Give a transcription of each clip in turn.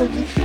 Thank you.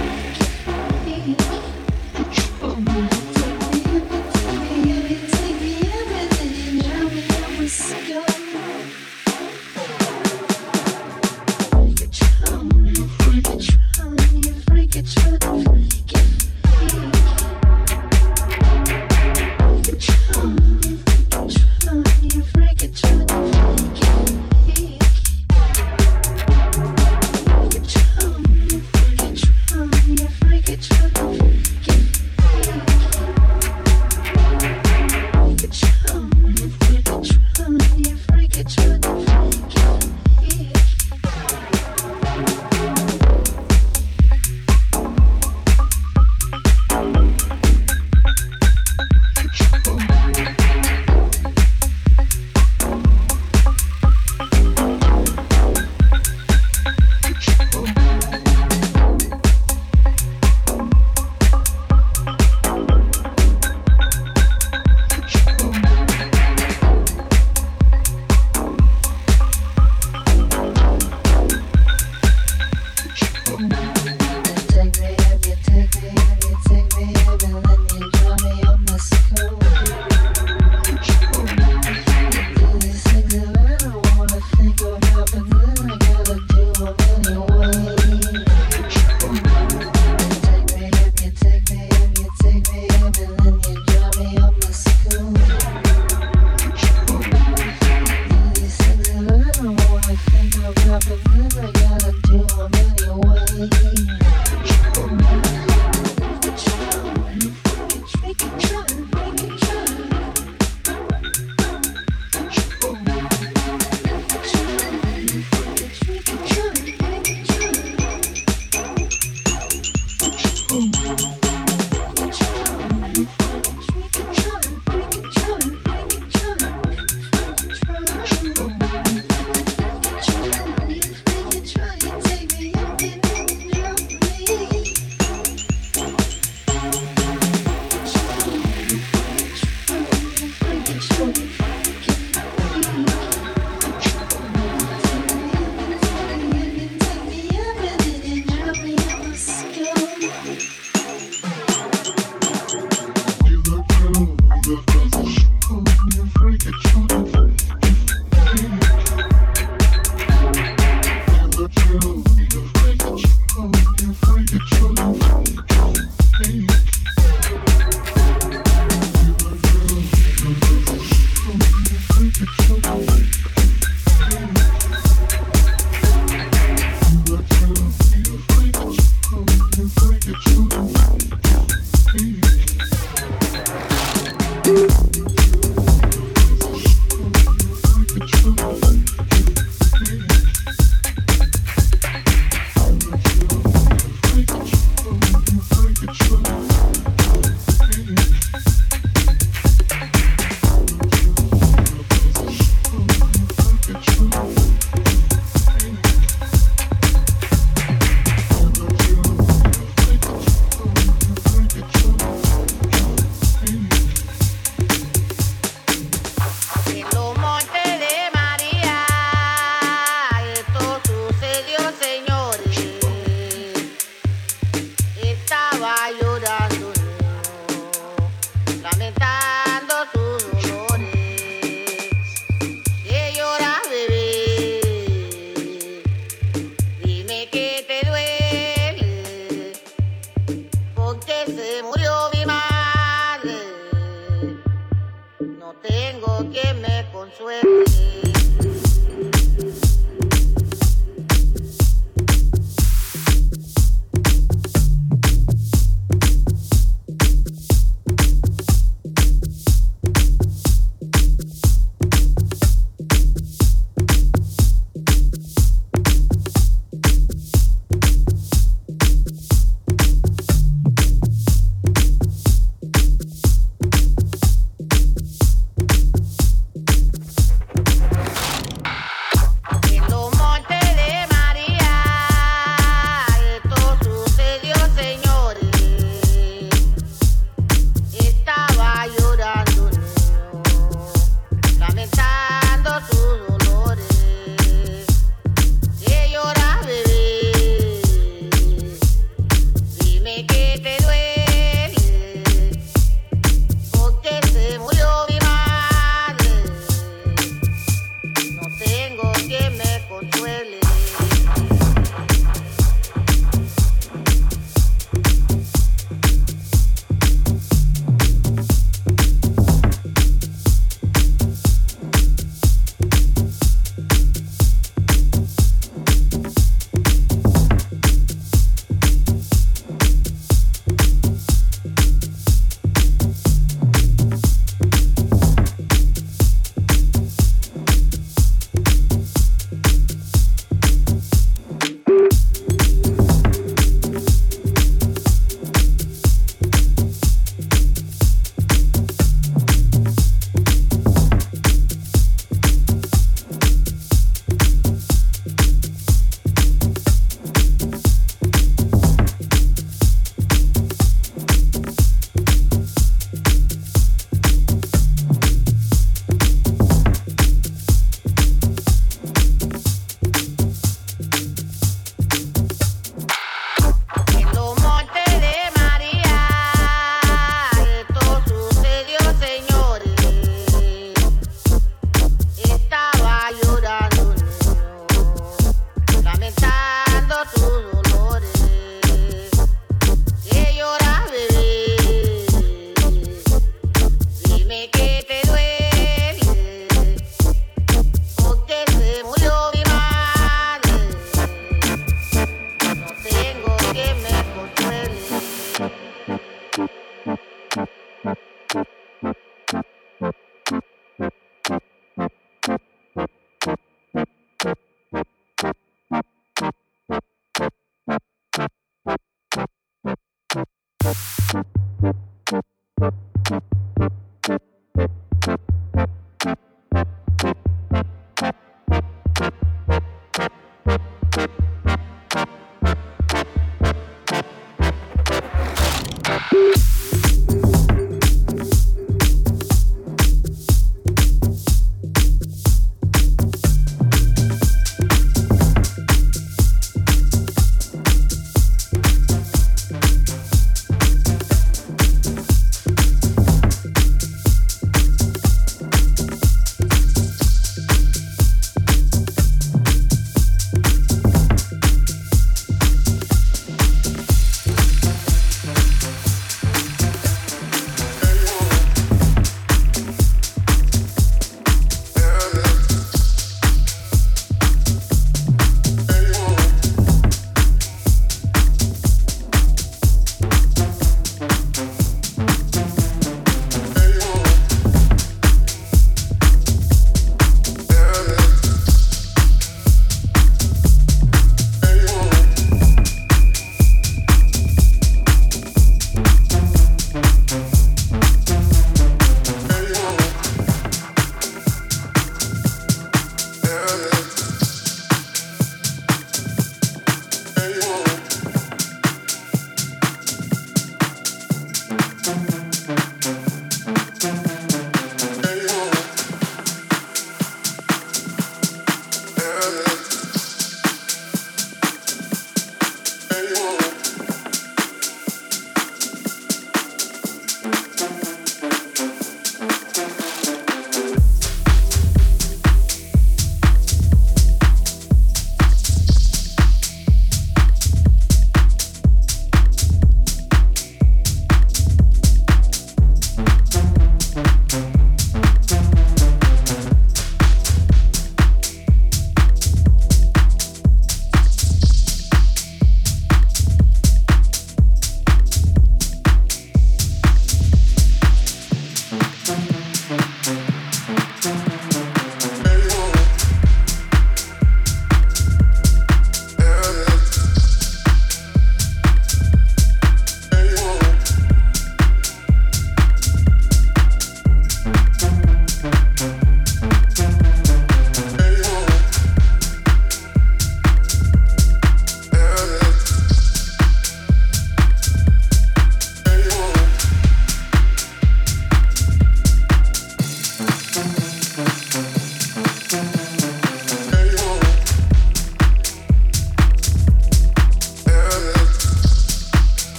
Bye.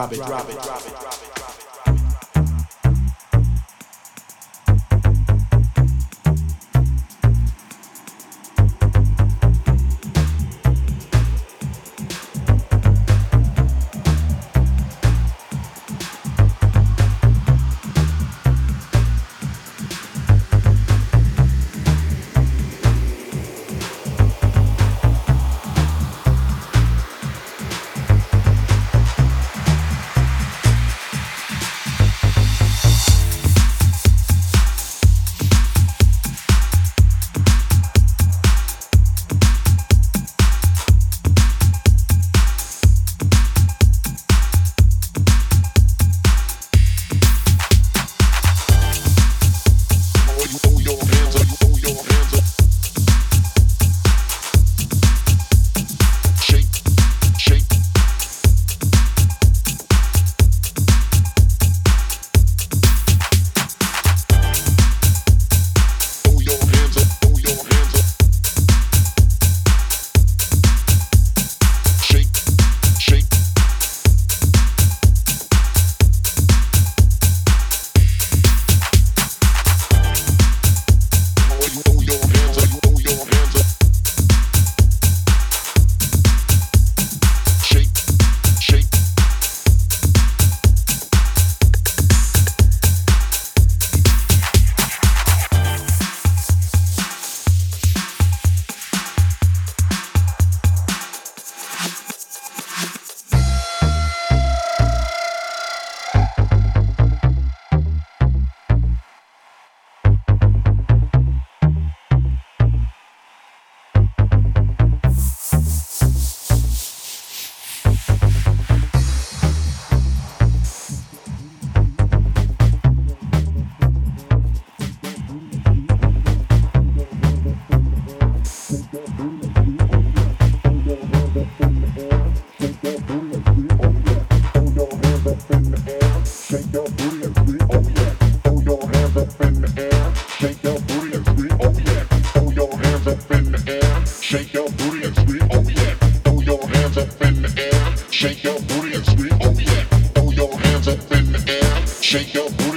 Drop it, drop it, drop it, drop it. up in the air, shake your booty.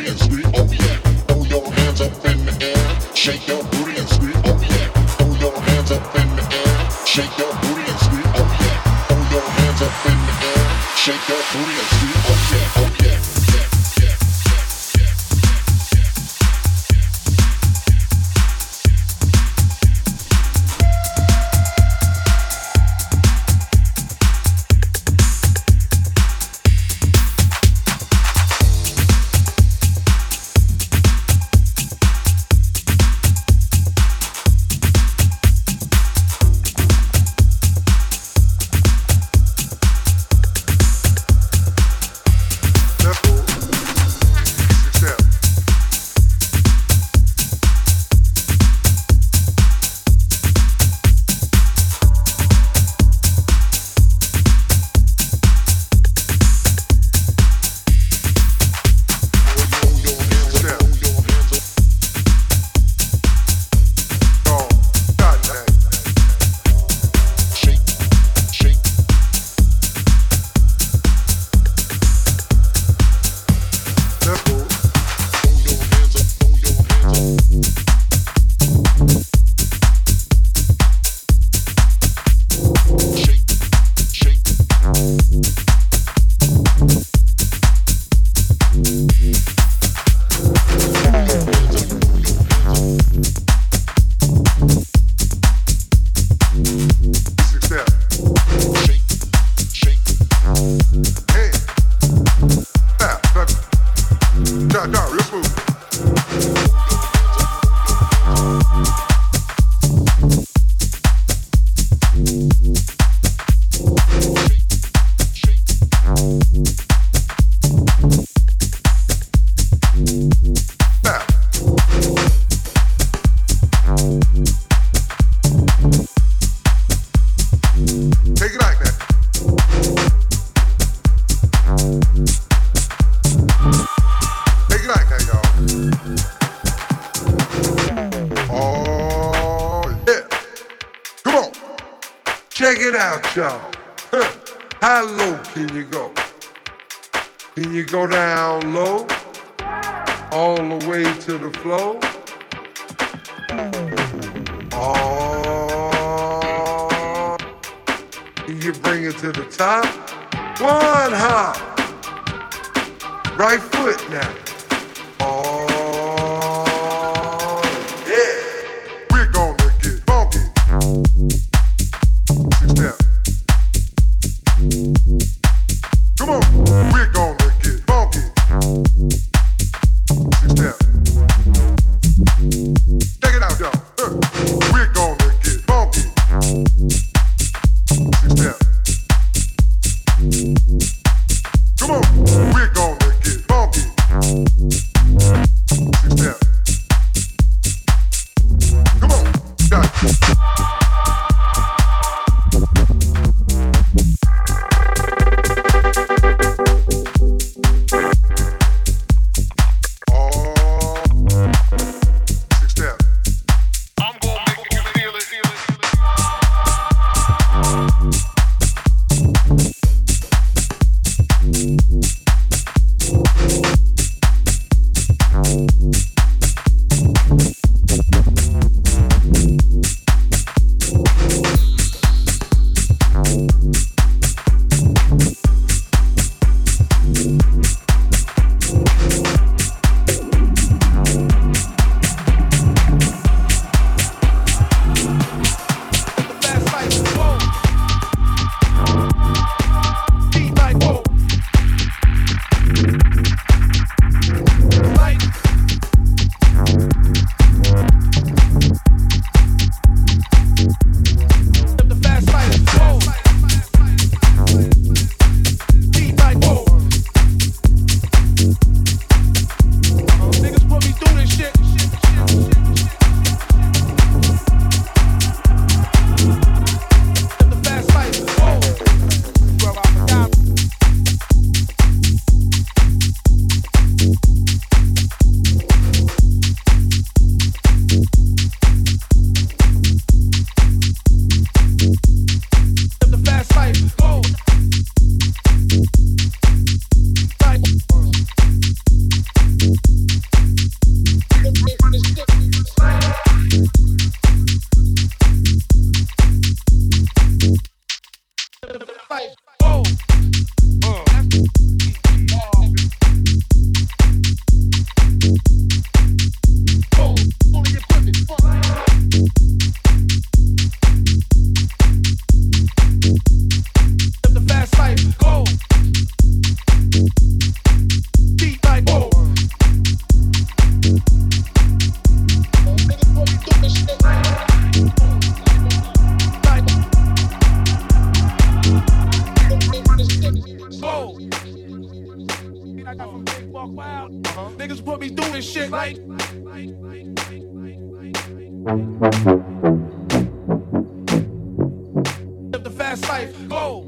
the fast life, go.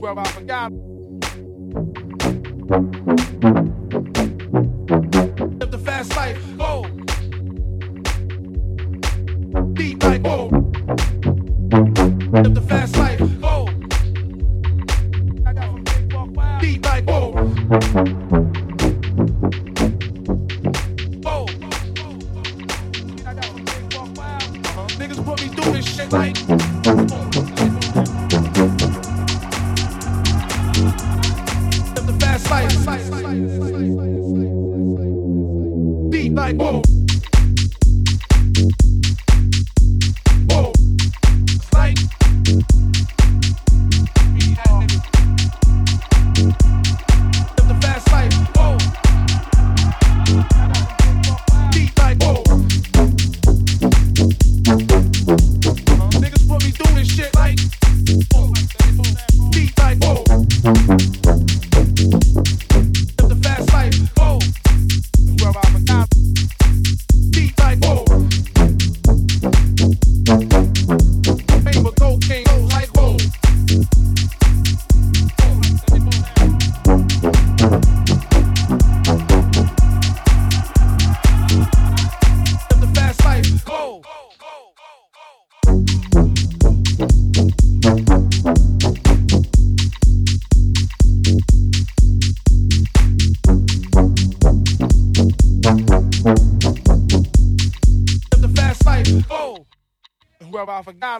Well, I forgot. Well, I forgot.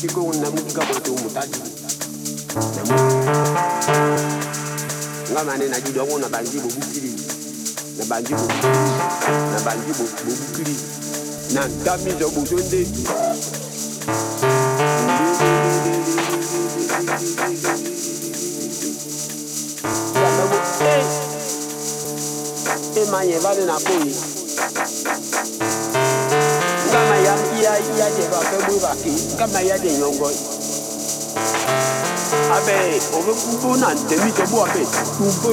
siko namuvuka mwate umutatu namu ngamane najidwa yade bakebuka kama yade yongo abe obe kubo na ntemi to bo abe kubo.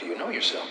Do you know yourself?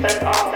But all